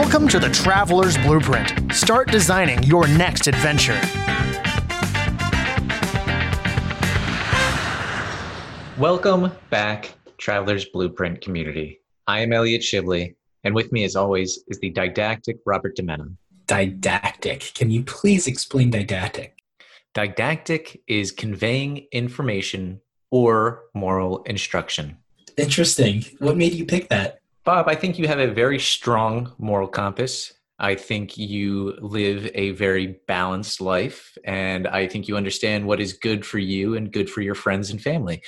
Welcome to the Traveler's Blueprint. Start designing your next adventure. Welcome back, Traveler's Blueprint community. I am Elliot Shibley, and with me, as always, is the didactic Robert Demena. Didactic. Can you please explain didactic? Didactic is conveying information or moral instruction. Interesting. What made you pick that? Bob, I think you have a very strong moral compass. I think you live a very balanced life, and I think you understand what is good for you and good for your friends and family.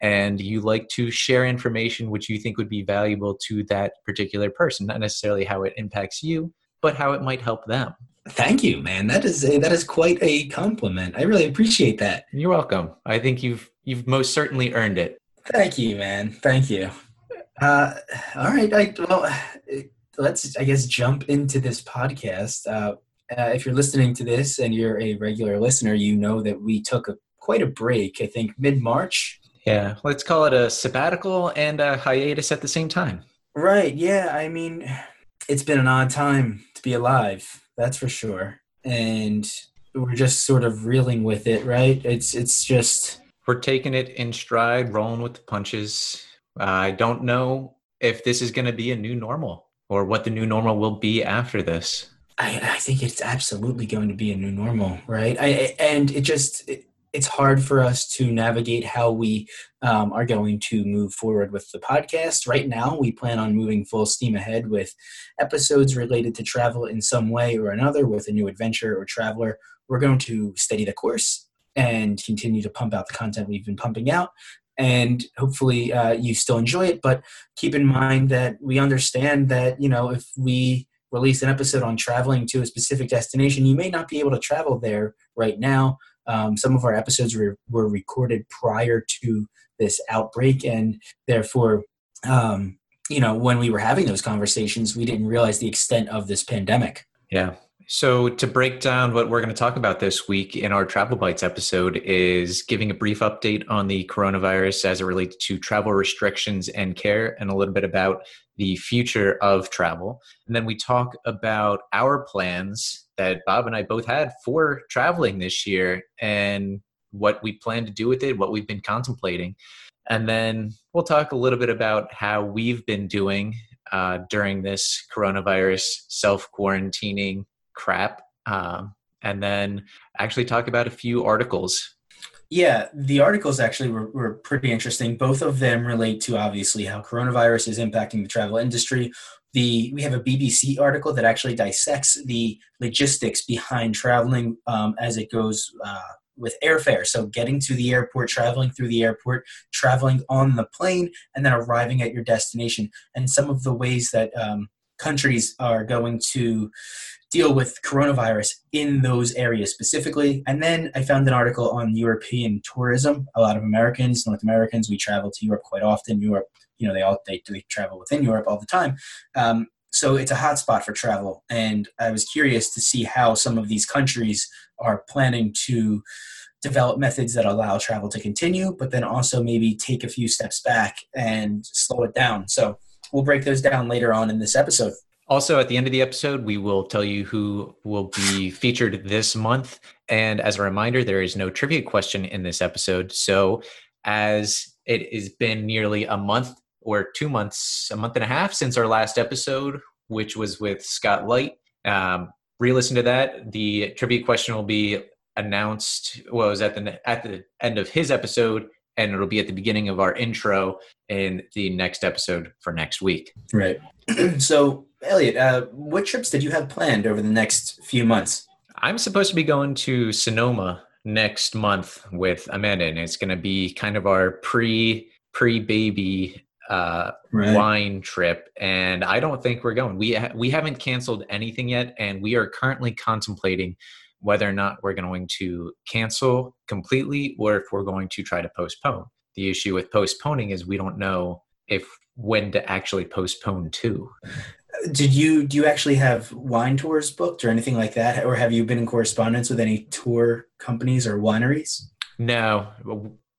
And you like to share information which you think would be valuable to that particular person, not necessarily how it impacts you, but how it might help them. Thank you, man. That is a, that is quite a compliment. I really appreciate that. You're welcome. I think you've you've most certainly earned it. Thank you, man. Thank you. Uh, all right. I, well, let's I guess jump into this podcast. Uh, uh, if you're listening to this and you're a regular listener, you know that we took a quite a break. I think mid March. Yeah, let's call it a sabbatical and a hiatus at the same time. Right. Yeah. I mean, it's been an odd time to be alive that's for sure. And we're just sort of reeling with it, right? It's it's just we're taking it in stride, rolling with the punches. I don't know if this is going to be a new normal or what the new normal will be after this. I, I think it's absolutely going to be a new normal, right? I, and it just it, it's hard for us to navigate how we um, are going to move forward with the podcast. Right now, we plan on moving full steam ahead with episodes related to travel in some way or another with a new adventure or traveler. We're going to steady the course and continue to pump out the content we've been pumping out. And hopefully, uh, you still enjoy it. But keep in mind that we understand that, you know, if we release an episode on traveling to a specific destination, you may not be able to travel there right now um, some of our episodes were, were recorded prior to this outbreak, and therefore, um, you know, when we were having those conversations, we didn't realize the extent of this pandemic. Yeah. So, to break down what we're going to talk about this week in our Travel Bites episode, is giving a brief update on the coronavirus as it relates to travel restrictions and care, and a little bit about the future of travel. And then we talk about our plans that Bob and I both had for traveling this year and what we plan to do with it, what we've been contemplating. And then we'll talk a little bit about how we've been doing uh, during this coronavirus self quarantining crap. Um, and then actually talk about a few articles yeah, the articles actually were, were pretty interesting. Both of them relate to obviously how coronavirus is impacting the travel industry. The we have a BBC article that actually dissects the logistics behind traveling um, as it goes uh, with airfare. So getting to the airport, traveling through the airport, traveling on the plane, and then arriving at your destination, and some of the ways that um, countries are going to deal with coronavirus in those areas specifically. And then I found an article on European tourism. A lot of Americans, North Americans, we travel to Europe quite often. Europe, you know, they all they, they travel within Europe all the time. Um, so it's a hotspot for travel. And I was curious to see how some of these countries are planning to develop methods that allow travel to continue, but then also maybe take a few steps back and slow it down. So we'll break those down later on in this episode. Also, at the end of the episode, we will tell you who will be featured this month. And as a reminder, there is no trivia question in this episode. So, as it has been nearly a month or two months, a month and a half since our last episode, which was with Scott Light, um, re-listen to that. The trivia question will be announced. Well, was at the at the end of his episode, and it'll be at the beginning of our intro in the next episode for next week. Right. so Elliot, uh, what trips did you have planned over the next few months? I'm supposed to be going to Sonoma next month with Amanda, and it's going to be kind of our pre pre baby uh, right. wine trip. And I don't think we're going. We ha- we haven't canceled anything yet, and we are currently contemplating whether or not we're going to cancel completely or if we're going to try to postpone. The issue with postponing is we don't know if when to actually postpone to did you do you actually have wine tours booked or anything like that or have you been in correspondence with any tour companies or wineries no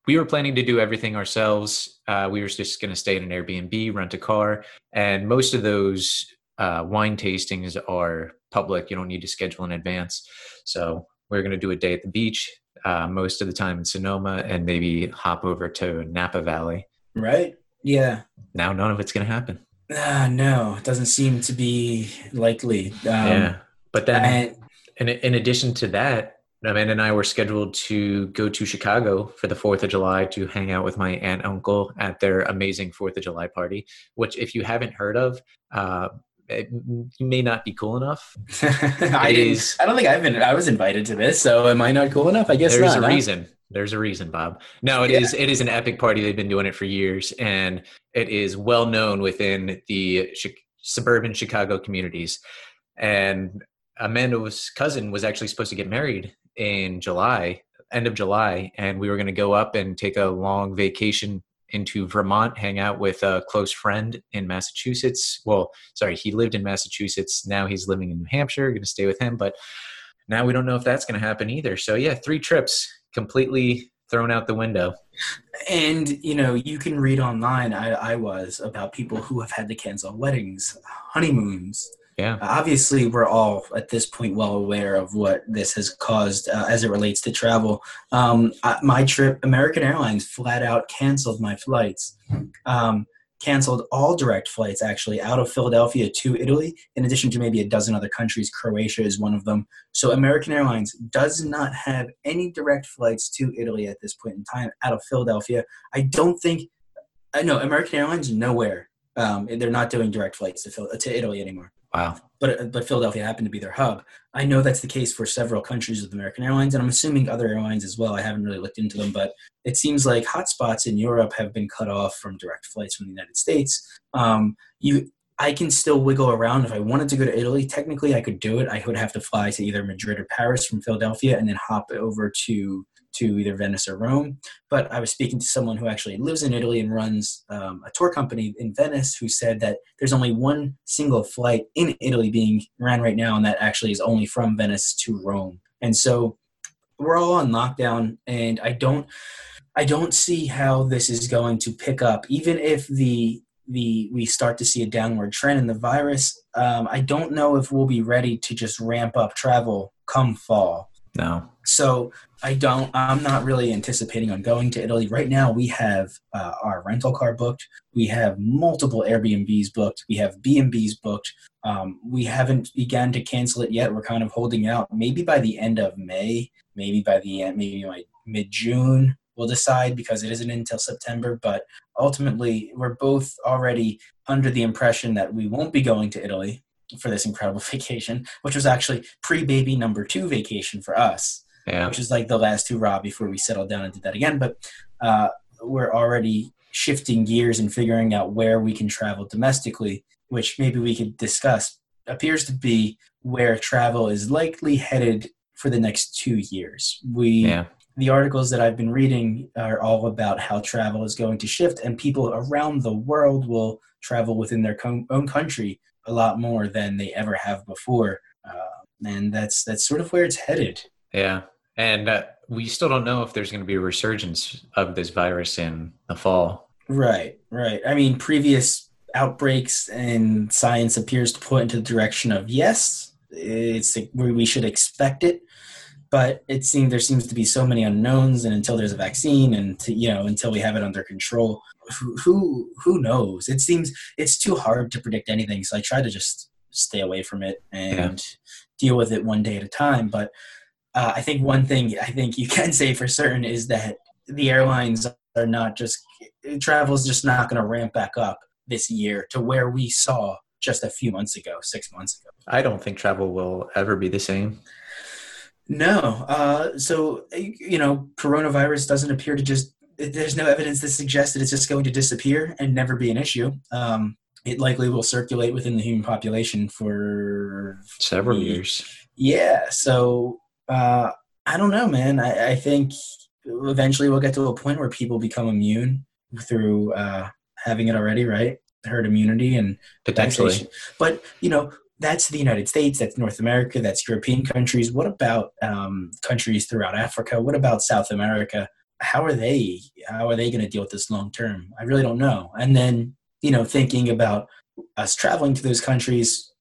we were planning to do everything ourselves uh, we were just going to stay in an airbnb rent a car and most of those uh, wine tastings are public. You don't need to schedule in advance. So we're going to do a day at the beach, uh, most of the time in Sonoma, and maybe hop over to Napa Valley. Right? Yeah. Now none of it's going to happen. Uh, no, it doesn't seem to be likely. Um, yeah, but then I- in, in addition to that, Amanda and I were scheduled to go to Chicago for the 4th of July to hang out with my aunt and uncle at their amazing 4th of July party, which, if you haven't heard of, uh, it may not be cool enough. I is- I don't think I've been. I was invited to this, so am I not cool enough? I guess There's not. a huh? reason. There's a reason, Bob. No, it is. It is an epic party. They've been doing it for years, and it is well known within the suburban Chicago communities. And Amanda's cousin was actually supposed to get married in July, end of July, and we were going to go up and take a long vacation into Vermont, hang out with a close friend in Massachusetts. Well, sorry, he lived in Massachusetts. Now he's living in New Hampshire. Going to stay with him, but now we don't know if that's going to happen either. So yeah, three trips completely thrown out the window. And you know, you can read online. I, I was about people who have had to cancel weddings, honeymoons. Yeah. Uh, obviously, we're all at this point well aware of what this has caused uh, as it relates to travel. Um, I, my trip, American Airlines flat out canceled my flights. Um, canceled all direct flights actually out of Philadelphia to Italy, in addition to maybe a dozen other countries. Croatia is one of them. So American Airlines does not have any direct flights to Italy at this point in time out of Philadelphia. I don't think. I know American Airlines nowhere. Um, they're not doing direct flights to Phil- to Italy anymore Wow. but but Philadelphia happened to be their hub. I know that's the case for several countries with American Airlines, and I'm assuming other airlines as well. I haven't really looked into them, but it seems like hotspots in Europe have been cut off from direct flights from the United States. Um, you, I can still wiggle around if I wanted to go to Italy. Technically, I could do it. I would have to fly to either Madrid or Paris from Philadelphia, and then hop over to to either Venice or Rome. But I was speaking to someone who actually lives in Italy and runs um, a tour company in Venice who said that there's only one single flight in Italy being ran right now, and that actually is only from Venice to Rome. And so we're all on lockdown, and I don't, I don't see how this is going to pick up, even if the the we start to see a downward trend in the virus. Um, I don't know if we'll be ready to just ramp up travel come fall. No. So I don't. I'm not really anticipating on going to Italy right now. We have uh, our rental car booked. We have multiple Airbnbs booked. We have B and Bs booked. Um, we haven't began to cancel it yet. We're kind of holding out. Maybe by the end of May. Maybe by the end. Maybe like mid June. We'll decide because it isn't until September. But ultimately, we're both already under the impression that we won't be going to Italy for this incredible vacation, which was actually pre-baby number two vacation for us Yeah. which is like the last hurrah before we settled down and did that again. But uh, we're already shifting gears and figuring out where we can travel domestically, which maybe we could discuss. Appears to be where travel is likely headed for the next two years. We Yeah. the articles that I've been reading are all about how travel is going to shift, and people around the world will travel within their co- own country a lot more than they ever have before, uh, and that's that's sort of where it's headed. Yeah. And uh, we still don't know if there's going to be a resurgence of this virus in the fall. Right, right. I mean, previous outbreaks and science appears to point into the direction of yes, it's where we should expect it. But it seems there seems to be so many unknowns, and until there's a vaccine, and to, you know, until we have it under control, who, who who knows? It seems it's too hard to predict anything. So I try to just stay away from it and deal with it one day at a time. But uh, I think one thing I think you can say for certain is that the airlines are not just travel is just not going to ramp back up this year to where we saw just a few months ago, six months ago. I don't think travel will ever be the same. No, uh, so you know, coronavirus doesn't appear to just. There's no evidence to suggests that it's just going to disappear and never be an issue. Um, it likely will circulate within the human population for Several years. Yeah, so uh, I don't know, man. I, I think eventually we'll get to a point where people become immune through uh, having it already, right? Herd immunity and Potentially. vaccination. But you know, that's the United States, that's North America, that's European countries. What about um, countries throughout Africa? What about South America? How are they? How are they going to deal with this long term? I really don't know. And then you know, thinking about us traveling to those countries,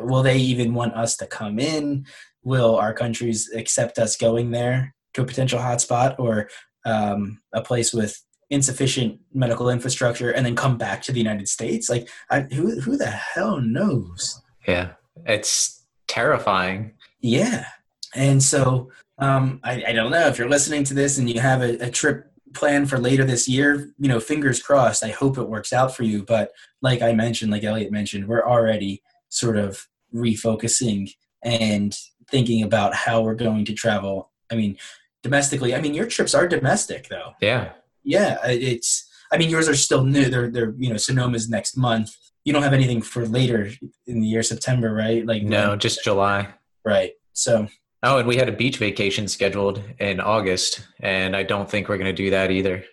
will they even want us to come in? Will our countries accept us going there to a potential hotspot or um, a place with insufficient medical infrastructure and then come back to the United States? Like, I, who who the hell knows? Yeah, it's terrifying. Yeah, and so um, I, I don't know if you're listening to this and you have a, a trip planned for later this year. You know, fingers crossed. I hope it works out for you. But like I mentioned, like Elliot mentioned, we're already sort of refocusing and thinking about how we're going to travel. I mean, domestically. I mean, your trips are domestic though. Yeah. Yeah, it's. I mean, yours are still new. They're they're you know Sonoma's next month. You don't have anything for later in the year September, right? Like no, just July. Right. So. Oh, and we had a beach vacation scheduled in August, and I don't think we're going to do that either.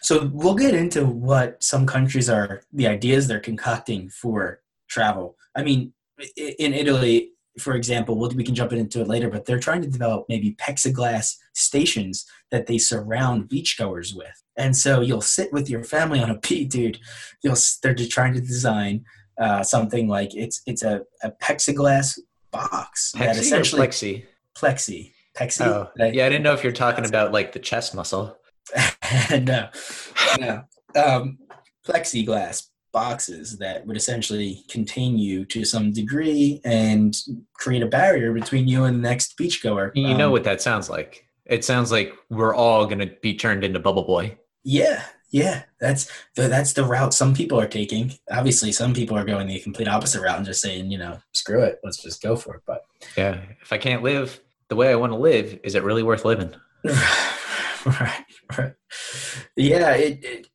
So we'll get into what some countries are, the ideas they're concocting for travel. I mean, in Italy, for example, we'll, we can jump into it later, but they're trying to develop maybe plexiglass stations that they surround beachgoers with. And so you'll sit with your family on a beach, dude. You'll they're just trying to design uh, something like it's it's a, a plexiglass box Plexi that essentially plexi plexi plexi. Oh, yeah, I didn't know if you're talking about like the chest muscle. no, no. Um, plexiglass boxes that would essentially contain you to some degree and create a barrier between you and the next beachgoer. You um, know what that sounds like? It sounds like we're all going to be turned into Bubble Boy. Yeah, yeah, that's the, that's the route some people are taking. Obviously, some people are going the complete opposite route and just saying, you know, screw it, let's just go for it. But yeah, if I can't live the way I want to live, is it really worth living? right, right. Yeah, it, it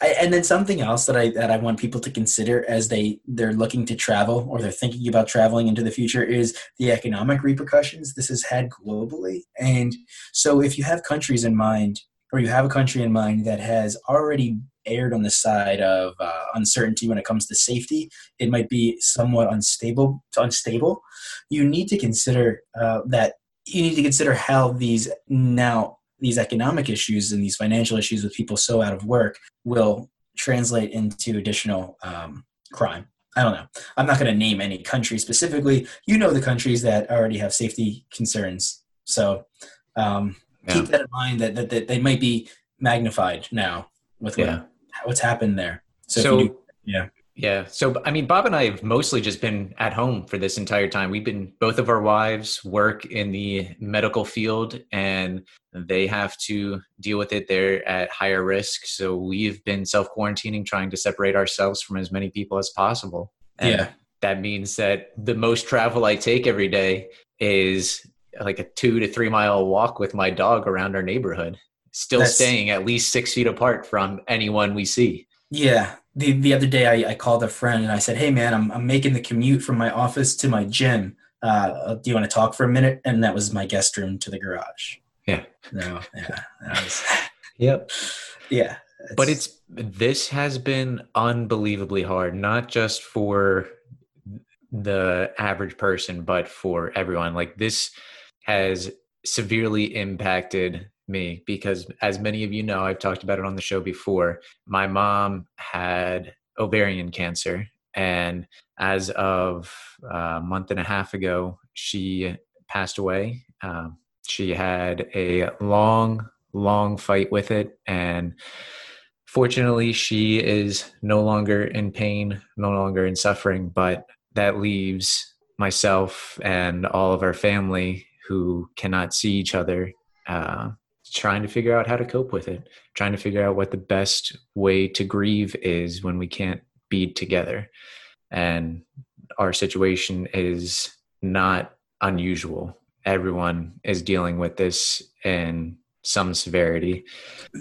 I, and then something else that I that I want people to consider as they they're looking to travel or they're thinking about traveling into the future is the economic repercussions this has had globally. And so, if you have countries in mind, or you have a country in mind that has already erred on the side of uh, uncertainty when it comes to safety, it might be somewhat unstable. Unstable. You need to consider uh, that. You need to consider how these now these economic issues and these financial issues with people so out of work will translate into additional um, crime. I don't know. I'm not going to name any country specifically. You know the countries that already have safety concerns. So um, yeah. keep that in mind that, that, that, they might be magnified now with what, yeah. what's happened there. So, so do, yeah. Yeah. So, I mean, Bob and I have mostly just been at home for this entire time. We've been, both of our wives work in the medical field and they have to deal with it. They're at higher risk. So, we've been self quarantining, trying to separate ourselves from as many people as possible. And yeah. That means that the most travel I take every day is like a two to three mile walk with my dog around our neighborhood, still That's, staying at least six feet apart from anyone we see. Yeah, the the other day I, I called a friend and I said, "Hey man, I'm I'm making the commute from my office to my gym. Uh, do you want to talk for a minute?" And that was my guest room to the garage. Yeah. No. Yeah. Was, yep. Yeah. It's, but it's this has been unbelievably hard, not just for the average person, but for everyone. Like this has severely impacted me because as many of you know i've talked about it on the show before my mom had ovarian cancer and as of a month and a half ago she passed away. Um, she had a long long fight with it and fortunately she is no longer in pain no longer in suffering but that leaves myself and all of our family who cannot see each other uh, trying to figure out how to cope with it, trying to figure out what the best way to grieve is when we can't be together. And our situation is not unusual. Everyone is dealing with this in some severity.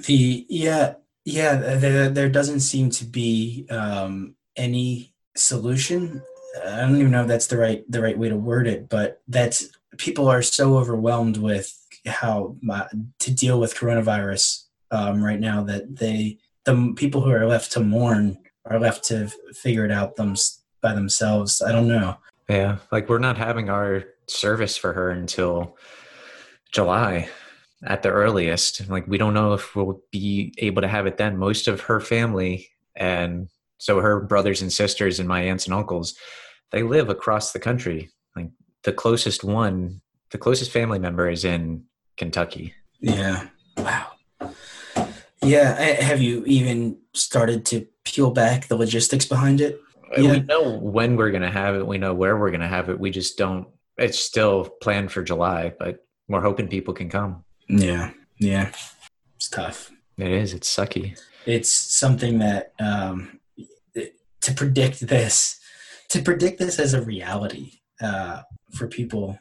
The yeah yeah there there doesn't seem to be um, any solution. I don't even know if that's the right the right way to word it, but that's people are so overwhelmed with how to deal with coronavirus um, right now that they the people who are left to mourn are left to figure it out them by themselves. I don't know. Yeah, like we're not having our service for her until July at the earliest. Like we don't know if we'll be able to have it then. Most of her family and so her brothers and sisters and my aunts and uncles, they live across the country. Like the closest one, the closest family member is in Kentucky. Yeah. Wow. Yeah. Have you even started to peel back the logistics behind it? Yeah. We know when we're going to have it. We know where we're going to have it. We just don't. It's still planned for July, but we're hoping people can come. Yeah. Yeah. It's tough. It is. It's sucky. It's something that um, to predict this, to predict this as a reality uh, for people,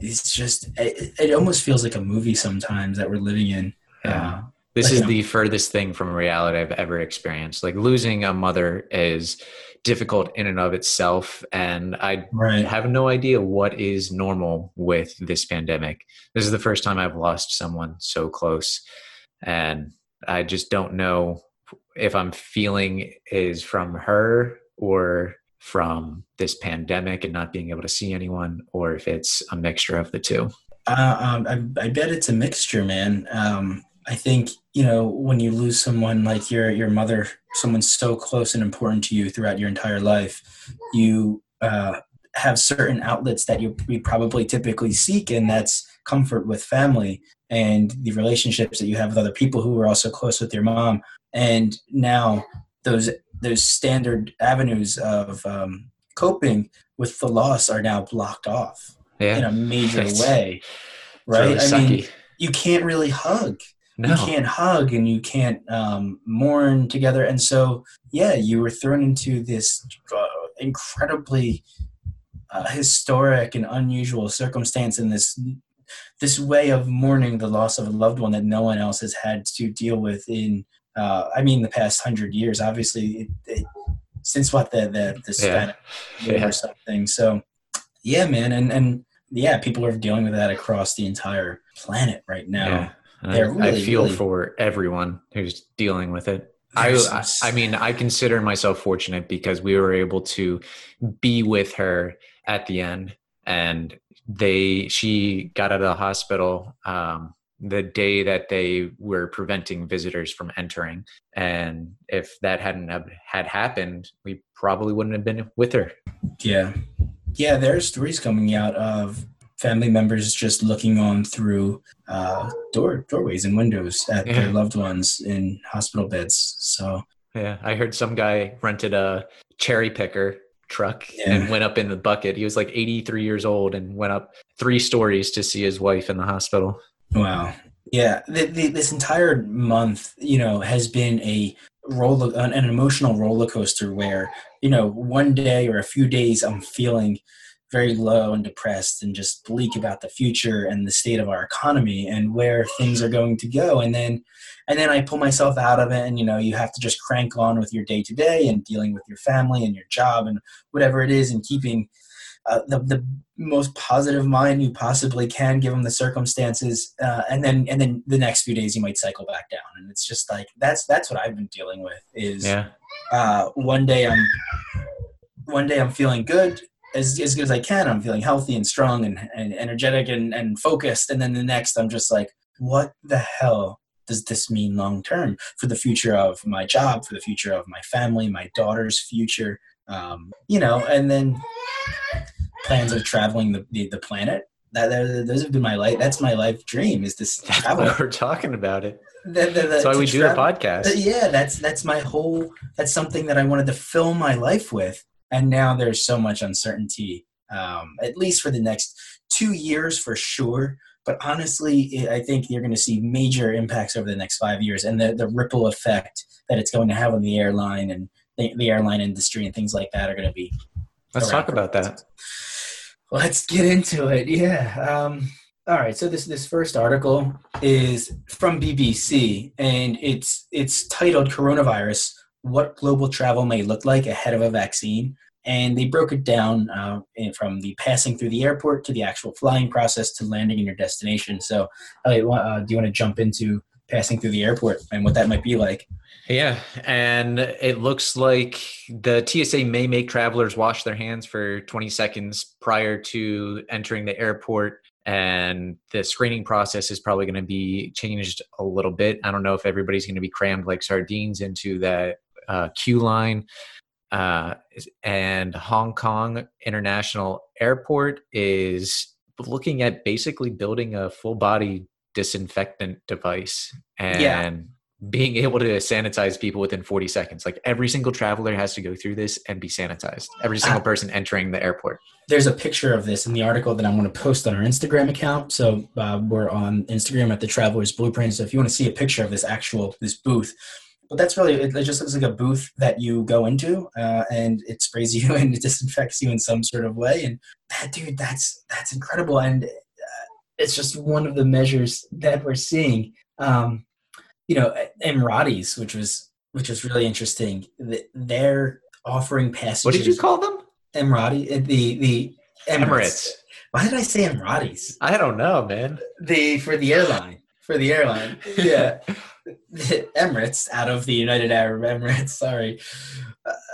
it's just it, it, almost feels like a movie sometimes that we're living in. Yeah. Uh, this like, is you know, the furthest thing from reality I've ever experienced. Like losing a mother is difficult in and of itself, and I right. have no idea what is normal with this pandemic. This is the first time I've lost someone so close, and I just don't know if I'm feeling is from her or from this pandemic and not being able to see anyone, or if it's a mixture of the two. Uh, um, I, I, bet it's a mixture, man. Um, I think you know when you lose someone like your your mother, someone so close and important to you throughout your entire life, you uh, have certain outlets that you we probably typically seek, and that's comfort with family and the relationships that you have with other people who are also close with your mom. And now those those standard avenues of um, coping with the loss are now blocked off yeah. in a major it's, way, right? Really I mean, you can't really hug. No. You can't hug and you can't um, mourn together. And so, yeah, you were thrown into this uh, incredibly uh, historic and unusual circumstance in this this way of mourning the loss of a loved one that no one else has had to deal with in uh, I mean the past hundred years. Obviously, it, it, since what the the, the Spanish yeah. yeah. or something. So yeah, man, and and yeah, people are dealing with that across the entire planet right now. Yeah. I, really, I, feel really, for everyone who's dealing with it. I, I mean, I consider myself fortunate because we were able to be with her at the end, and they she got out of the hospital um, the day that they were preventing visitors from entering and if that hadn't have, had happened we probably wouldn't have been with her yeah yeah there are stories coming out of family members just looking on through uh, door doorways and windows at yeah. their loved ones in hospital beds so yeah i heard some guy rented a cherry picker truck yeah. and went up in the bucket. He was like 83 years old and went up three stories to see his wife in the hospital. Wow. Yeah. The, the, this entire month, you know, has been a roller, an, an emotional roller coaster where, you know, one day or a few days I'm feeling very low and depressed and just bleak about the future and the state of our economy and where things are going to go and then and then i pull myself out of it and you know you have to just crank on with your day to day and dealing with your family and your job and whatever it is and keeping uh, the, the most positive mind you possibly can given the circumstances uh, and then and then the next few days you might cycle back down and it's just like that's that's what i've been dealing with is yeah. uh, one day i'm one day i'm feeling good as, as good as I can. I'm feeling healthy and strong and, and energetic and, and focused. And then the next, I'm just like, what the hell does this mean long term for the future of my job, for the future of my family, my daughter's future? Um, you know, and then plans of traveling the, the, the planet. That, that, those have been my life. That's my life dream. Is this travel? we're talking about it. The, the, that's why we do the podcast. Yeah, that's that's my whole. That's something that I wanted to fill my life with and now there's so much uncertainty um, at least for the next two years for sure but honestly i think you're going to see major impacts over the next five years and the, the ripple effect that it's going to have on the airline and the, the airline industry and things like that are going to be let's talk about that let's get into it yeah um, all right so this this first article is from bbc and it's it's titled coronavirus what global travel may look like ahead of a vaccine. And they broke it down uh, from the passing through the airport to the actual flying process to landing in your destination. So, Elliot, uh, do you want to jump into passing through the airport and what that might be like? Yeah, and it looks like the TSA may make travelers wash their hands for 20 seconds prior to entering the airport and the screening process is probably going to be changed a little bit. I don't know if everybody's going to be crammed like sardines into that uh, queue line. uh, and Hong Kong International Airport is looking at basically building a full body disinfectant device and Yeah. being able to sanitize people within 40 seconds. Like every single traveler has to go through this and be sanitized. Every single Ah. person entering the airport. there's a picture of this in the article that I'm going to post on our Instagram account. So uh, we're on Instagram at the Travelers Blueprint. So if you want to see a picture of this actual this booth, but that's really it, just looks like a booth that you go into uh, and it sprays you and it disinfects you in some sort of way. And that dude, that's that's incredible. And uh, it's just one of the measures that we're seeing. Um, you know, Emiratis, which was which was really interesting. th- They're offering passengers. What did you call them? Emirati, uh, the the Emirates. Emirates. Why did I say Emiratis? I don't know, man. The for the airline for the airline. Yeah, the Emirates out of the United Arab Emirates. Sorry,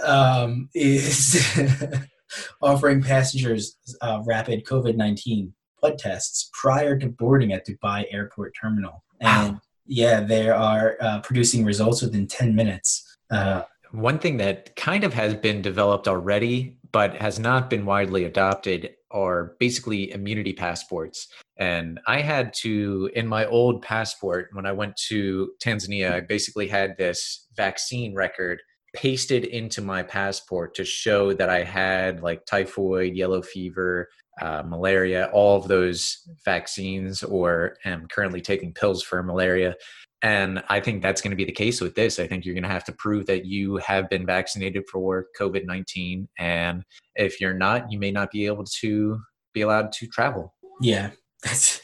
um, is offering passengers uh, rapid COVID nineteen blood tests prior to boarding at Dubai Airport Terminal, and Wow. yeah, they are uh, producing results within ten minutes. Uh, One thing that kind of has been developed already, but has not been widely adopted, are basically immunity passports. And I had to, in my old passport, when I went to Tanzania, I basically had this vaccine record pasted into my passport to show that I had like typhoid, yellow fever, uh, malaria, all of those vaccines, or am currently taking pills for malaria. And I think that's going to be the case with this. I think you're going to have to prove that you have been vaccinated for COVID 19. And if you're not, you may not be able to be allowed to travel. Yeah, that's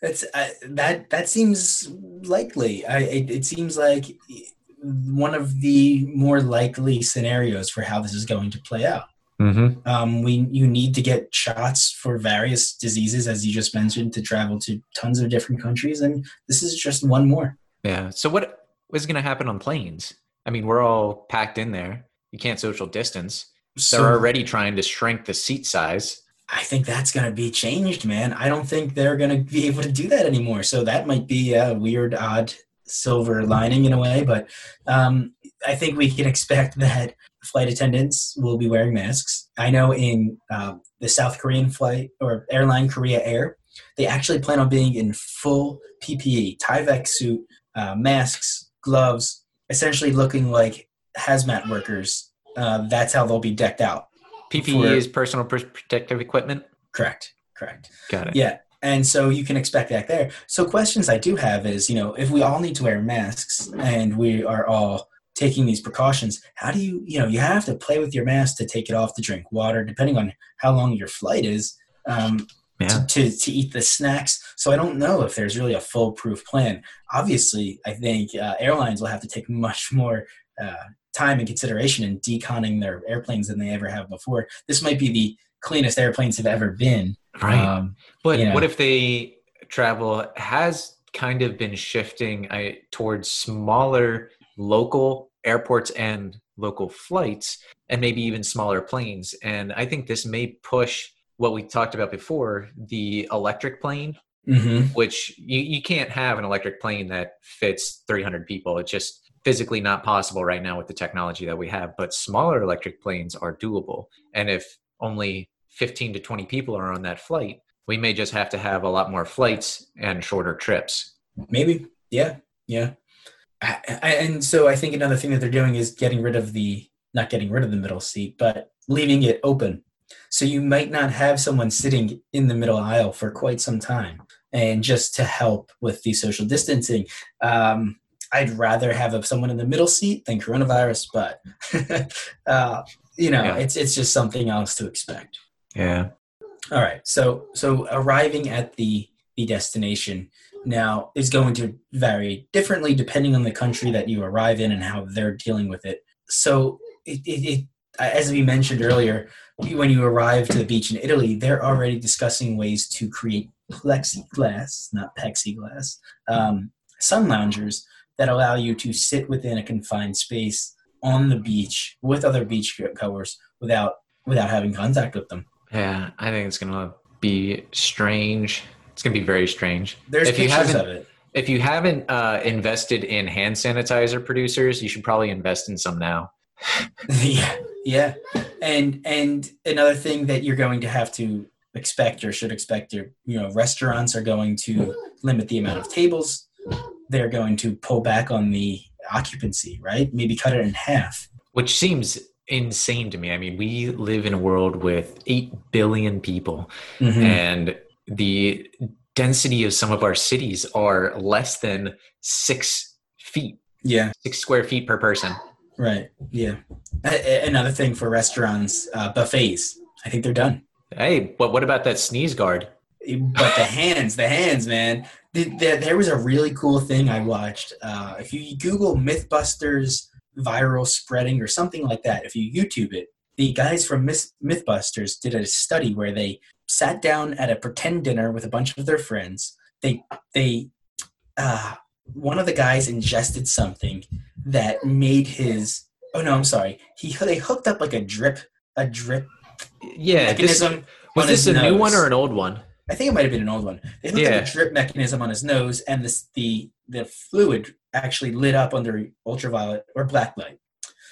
that's uh, that that seems likely. I it, it seems like one of the more likely scenarios for how this is going to play out. Mm-hmm. Um, we you need to get shots for various diseases, as you just mentioned, to travel to tons of different countries, and this is just one more. Yeah. So, what was going to happen on planes? I mean, we're all packed in there. You can't social distance. So They're already trying to shrink the seat size. I think that's going to be changed, man. I don't think they're going to be able to do that anymore. So that might be a weird, odd silver lining in a way. But um, I think we can expect that flight attendants will be wearing masks. I know in um, the South Korean flight or airline Korea Air, they actually plan on being in full PPE, Tyvek suit, uh, masks, gloves, essentially looking like hazmat workers. Uh, that's how they'll be decked out. PPE For- is personal protective equipment. Correct. Correct. Got it. Yeah. And so you can expect that there. So questions I do have is, you know, if we all need to wear masks and we are all taking these precautions, how do you, you know, you have to play with your mask to take it off to drink water, depending on how long your flight is, um, Yeah. to, to, to eat the snacks. So I don't know if there's really a foolproof plan. Obviously, I think uh, airlines will have to take much more uh, time and consideration in deconning their airplanes than they ever have before. This might be the cleanest airplanes have ever been. Right. Um, But you know. what if they travel has kind of been shifting I, towards smaller local airports and local flights, and maybe even smaller planes? And I think this may push what we talked about before the electric plane, mhm. which you, you can't have an electric plane that fits 300 people. It's just physically not possible right now with the technology that we have. But smaller electric planes are doable. And if only 15 to 20 people are on that flight, we may just have to have a lot more flights and shorter trips. Maybe. Yeah. Yeah. I, I, and so I think another thing that they're doing is getting rid of the, not getting rid of the middle seat, but leaving it open. So you might not have someone sitting in the middle aisle for quite some time. And just to help with the social distancing, um, I'd rather have someone in the middle seat than coronavirus, but uh, you know, Yeah. it's it's just something else to expect. Yeah. All right. So so arriving at the the destination now is going to vary differently depending on the country that you arrive in and how they're dealing with it. So it, it, it as we mentioned earlier, when you arrive to the beach in Italy, they're already discussing ways to create plexiglass, not plexiglass, um, sun loungers that allow you to sit within a confined space on the beach with other beach goers without without having contact with them. Yeah. I think it's to be strange. It's going to be very strange. There's If you pictures haven't- of it. If you haven't uh, invested in hand sanitizer producers, you should probably invest in some now. yeah, yeah, and and another thing that you're going to have to expect or should expect, your you know, restaurants are going to limit the amount of tables. They're going to pull back on the occupancy, right? Maybe cut it in half. Which seems insane to me. I mean, we live in a world with 8 billion people, Mhm. and the density of some of our cities are less than six feet, Yeah, six square feet per person. right. Yeah. Another thing for restaurants, uh, buffets. I think they're done. Hey, but what about that sneeze guard? but the hands, the hands, man. The- There, there was a really cool thing I watched. Uh, if you Google MythBusters viral spreading or something like that, if you YouTube it, the guys from Myth- MythBusters did a study where they sat down at a pretend dinner with a bunch of their friends. They, they, uh, one of the guys ingested something that made his. Oh no, I'm sorry. He they hooked up like a drip, a drip Yeah, this, was this his a new one or an old one? I think it might have been an old one. They hooked Yeah. up a drip mechanism on his nose, and this, the the fluid actually lit up under ultraviolet or black light.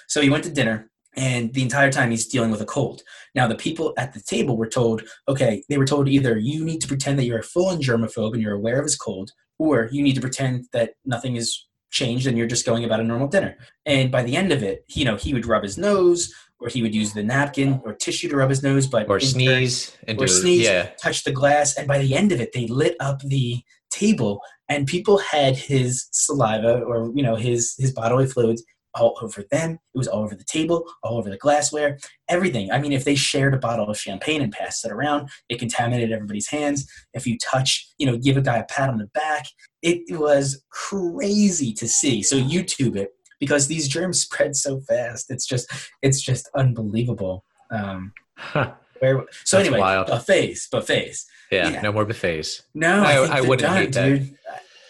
So he went to dinner, and the entire time he's dealing with a cold. Now the people at the table were told, okay, they were told either you need to pretend that you're a full-on germaphobe and you're aware of his cold, or you need to pretend that nothing has changed and you're just going about a normal dinner. And by the end of it, you know, he would rub his nose, or he would use the napkin or tissue to rub his nose, but Or turn- sneeze and or do sneeze, yeah. touch the glass, and by the end of it, they lit up the table, and people had his saliva or you know his his bodily fluids all over them. It was all over the table, all over the glassware, everything. I mean, if they shared a bottle of champagne and passed it around, it contaminated everybody's hands. If you touch, you know, give a guy a pat on the back, it was crazy to see. So YouTube it because these germs spread so fast. It's just it's just unbelievable. Um, Huh. where so That's anyway, wild. buffets, buffets. yeah, Yeah. no more buffets. No, I- I, I wouldn't done, hate that. dude.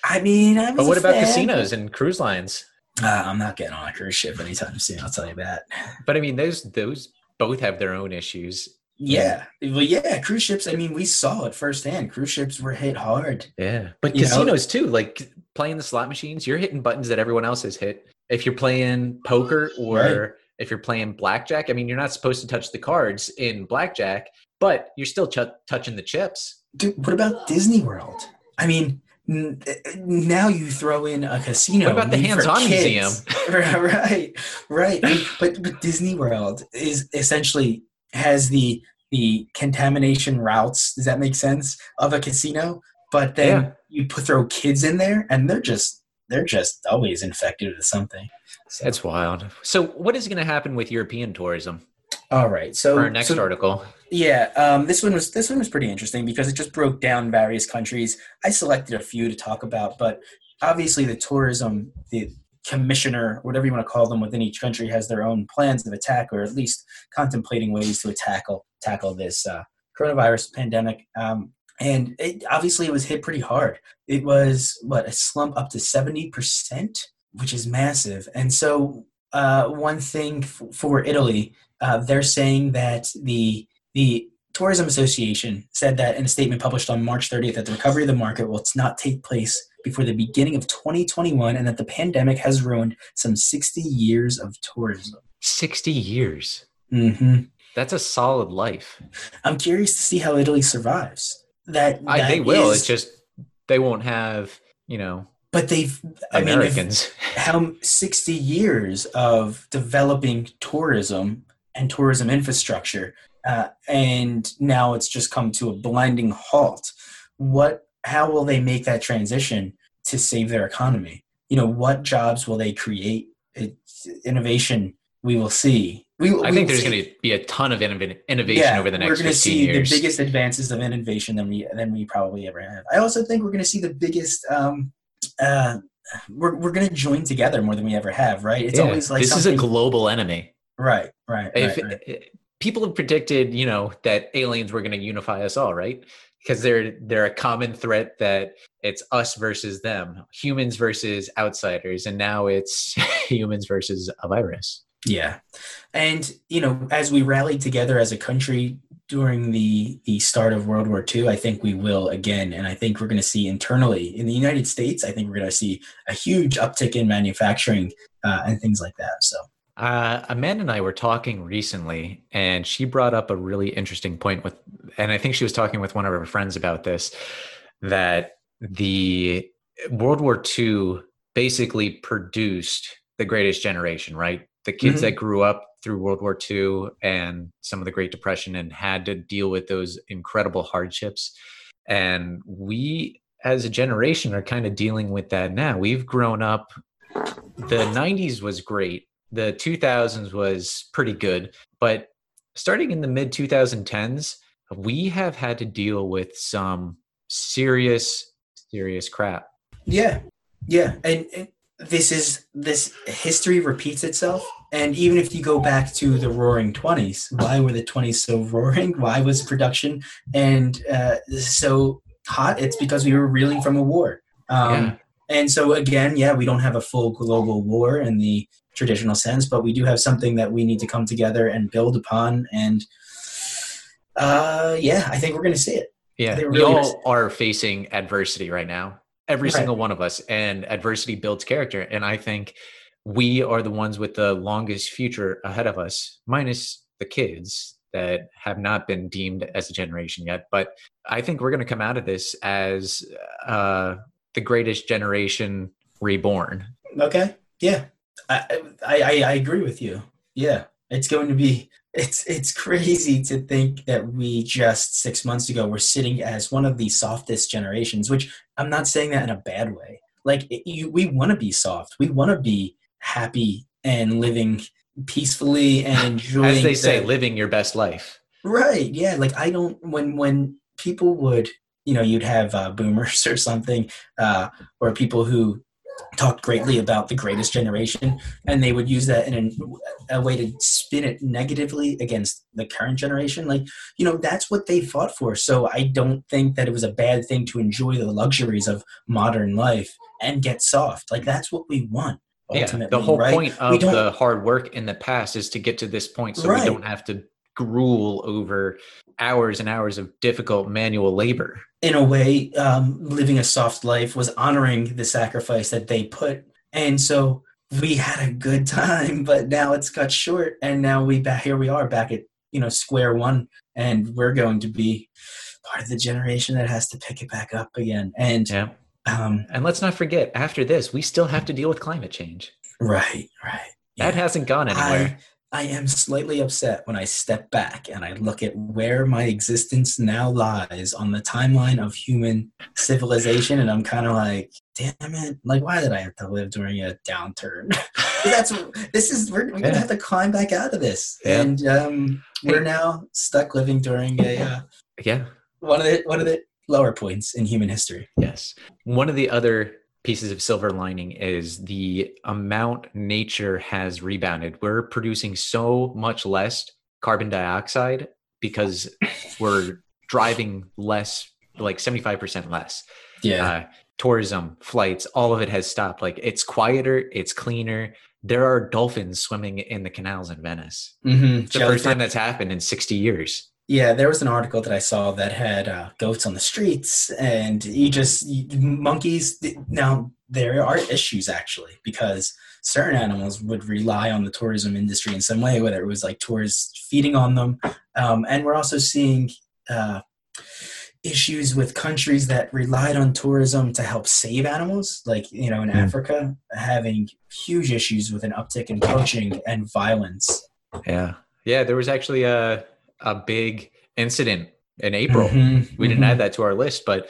I mean, I But what about fan. casinos and cruise lines? Uh, I'm not getting on a cruise ship anytime soon. I'll tell you that. But I mean, those those both have their own issues. Yeah, well, yeah, cruise ships. I mean, we saw it firsthand. Cruise ships were hit hard. Yeah, but You know? casinos too. Like playing the slot machines, you're hitting buttons that everyone else has hit. If you're playing poker or Right. if you're playing blackjack, I mean, you're not supposed to touch the cards in blackjack, but you're still ch- touching the chips. Dude, what about Disney World? I mean, Eh, now you throw in a casino. What about the hands-on museum? right, right. But but Disney World is essentially has the the contamination routes. Does that make sense of a casino? But then Yeah. you put throw kids in there, and they're just they're just always infected with something. So, That's wild. So, what is going to happen with European tourism? All right. So For our next so- article, Yeah, um, this one was this one was pretty interesting because it just broke down various countries. I selected a few to talk about, but obviously the tourism, the commissioner, whatever you want to call them, within each country has their own plans of attack, or at least contemplating ways to tackle tackle this uh, coronavirus pandemic. Um, and it, obviously, it was hit pretty hard. It was what a slump up to seventy percent, which is massive. And so, uh, one thing f- for Italy, uh, they're saying that the the Tourism Association said that in a statement published on March 30th that the recovery of the market will not take place before the beginning of 2021 and that the pandemic has ruined some 60 years of tourism. 60 years. hmm That's a solid life. I'm curious to see how Italy survives. That, I, that they will. is- It's just they won't have, you know, but they've, I mean, Americans. how 60 years of developing tourism and tourism infrastructure uh, and now it's just come to a blinding halt what how will they make that transition to save their economy you know what jobs will they create it's innovation we will see we, I we think there's going to be a ton of innovation yeah, over the next. we're going to see years. the biggest advances of innovation than we than we probably ever have. I also think we're going to see the biggest. Um, uh, we're we're going to join together more than we ever have, right? It's Yeah, always like this is a global enemy. right, right, If right, right. people have predicted, you know, that aliens were going to unify us all, right? Because they're they're a common threat that it's us versus them, humans versus outsiders, and now it's humans versus a virus. Yeah, and you know, as we rallied together as a country during the the start of World War II, I think we will again, and I think we're going to see internally in the United States. I think we're going to see a huge uptick in manufacturing uh, and things like that. So Uh, Amanda and I were talking recently, and she brought up a really interesting point with, and I think she was talking with one of her friends about this, that the World War II basically produced the greatest generation, right? The kids mm-hmm. that grew up through World War II and some of the Great Depression and had to deal with those incredible hardships. And we, as a generation, are kind of dealing with that now. We've grown up, the 90s was great, the 2000s was pretty good, but starting in the mid 2010s, we have had to deal with some serious, serious crap. Yeah. Yeah. And, and this is this history repeats itself and even if you go back to the roaring 20s why were the 20s so roaring? Why was production and uh, so hot? It's because we were reeling from a war. Um, yeah. and so again yeah we don't have a full global war in the traditional sense but we do have something that we need to come together and build upon. And uh, yeah i think we're going to see it. Yeah. We all are facing adversity right now. Every right. single one of us. And adversity builds character. And i think we are the ones with the longest future ahead of us minus the kids that have not been deemed as a generation yet. But i think we're going to come out of this as uh, the greatest generation reborn. Okay. Yeah. I, I i agree with you. Yeah. It's going to be it's it's crazy to think that we just six months ago were sitting as one of the softest generations which i'm not saying that in a bad way. Like it, you, we want to be soft. We want to be happy and living peacefully and enjoying as they say living your best life right yeah like i don't when when people would you know you'd have uh, boomers or something uh, or people who talked greatly about the greatest generation, and they would use that in a, a, way to spin it negatively against the current generation. Like, you know, that's what they fought for. So I don't think that it was a bad thing to enjoy the luxuries of modern life and get soft. Like, that's what we want. Ultimately, yeah, the whole right? point of the hard work in the past is to get to this point so right. we don't have to gruel over hours and hours of difficult manual labor. In a way, um, living a soft life was honoring the sacrifice that they put. And so we had a good time, but now it's cut short. And now we back here we are back at, you know, square one. And we're going to be part of the generation that has to pick it back up again. And yeah. Um, and let's not forget, after this, we still have to deal with climate change. Right, right. That hasn't gone anywhere. I, I am slightly upset when I step back and I look at where my existence now lies on the timeline of human civilization, and I'm kind of like, damn it! Like, why did I have to live during a downturn? That's this is we're, we're yeah. gonna have to climb back out of this, yeah. and um, we're now stuck living during a uh, yeah one of the one of the lower points in human history. Yes, one of the other pieces of silver lining is the amount nature has rebounded. We're producing so much less carbon dioxide because we're driving less, like 75% less. Yeah. Uh, tourism, flights, all of it has stopped. Like it's quieter, it's cleaner. There are dolphins swimming in the canals in Venice. Mm-hmm. It's the first time that's happened in 60 years. Yeah, there was an article that I saw that had uh, goats on the streets, and you just you, monkeys. Now there are issues actually because certain animals would rely on the tourism industry in some way, whether it was like tourists feeding on them, um, and we're also seeing uh, issues with countries that relied on tourism to help save animals, like you know in mm. Africa, having huge issues with an uptick in poaching and violence. Yeah, yeah, there was actually a a big incident in April. Mm-hmm, we didn't mm-hmm. add that to our list, but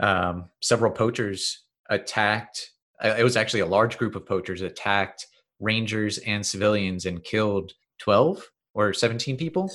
um, several poachers attacked. Uh, it was actually a large group of poachers attacked rangers and civilians and killed 12 or 17 people.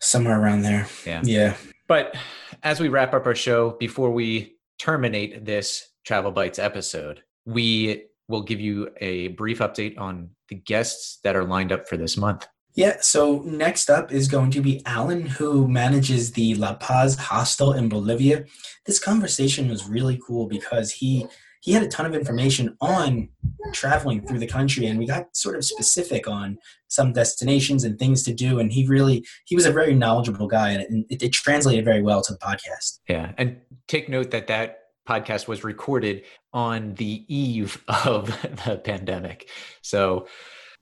Somewhere around there. Yeah. Yeah. But as we wrap up our show, before we terminate this Travel Bites episode, we will give you a brief update on the guests that are lined up for this month. Yeah, so next up is going to be Alan, who manages the La Paz hostel in Bolivia. This conversation was really cool because he he had a ton of information on traveling through the country and we got sort of specific on some destinations and things to do and he really he was a very knowledgeable guy and it, it translated very well to the podcast yeah and take note that that podcast was recorded on the eve of the pandemic so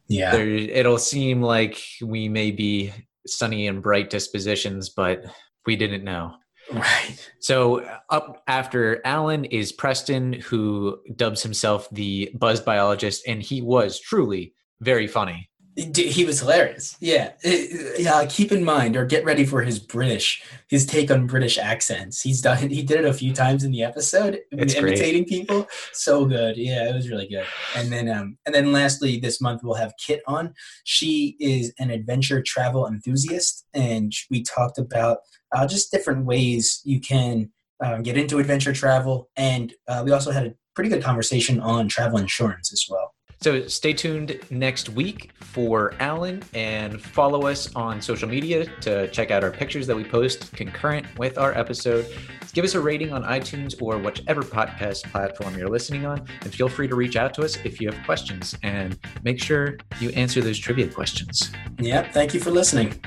Yeah. There, it'll seem like we may be sunny and bright dispositions, but we didn't know. Right. So up after Alan is Preston, who dubs himself the buzz biologist, and he was truly very funny. He was hilarious. Yeah. Yeah. Keep in mind or get ready for his British, his take on British accents. He's done he did it a few times in the episode, It's imitating great. people. So good. Yeah, it was really good. And then um and then lastly this month we'll have Kit on. She is an adventure travel enthusiast and we talked about uh, just different ways you can um, get into adventure travel and uh, we also had a pretty good conversation on travel insurance as well. So stay tuned next week for Alan and follow us on social media to check out our pictures that we post concurrent with our episode. Give us a rating on iTunes or whichever podcast platform you're listening on, and feel free to reach out to us if you have questions. And make sure you answer those trivia questions. Yeah, thank you for listening.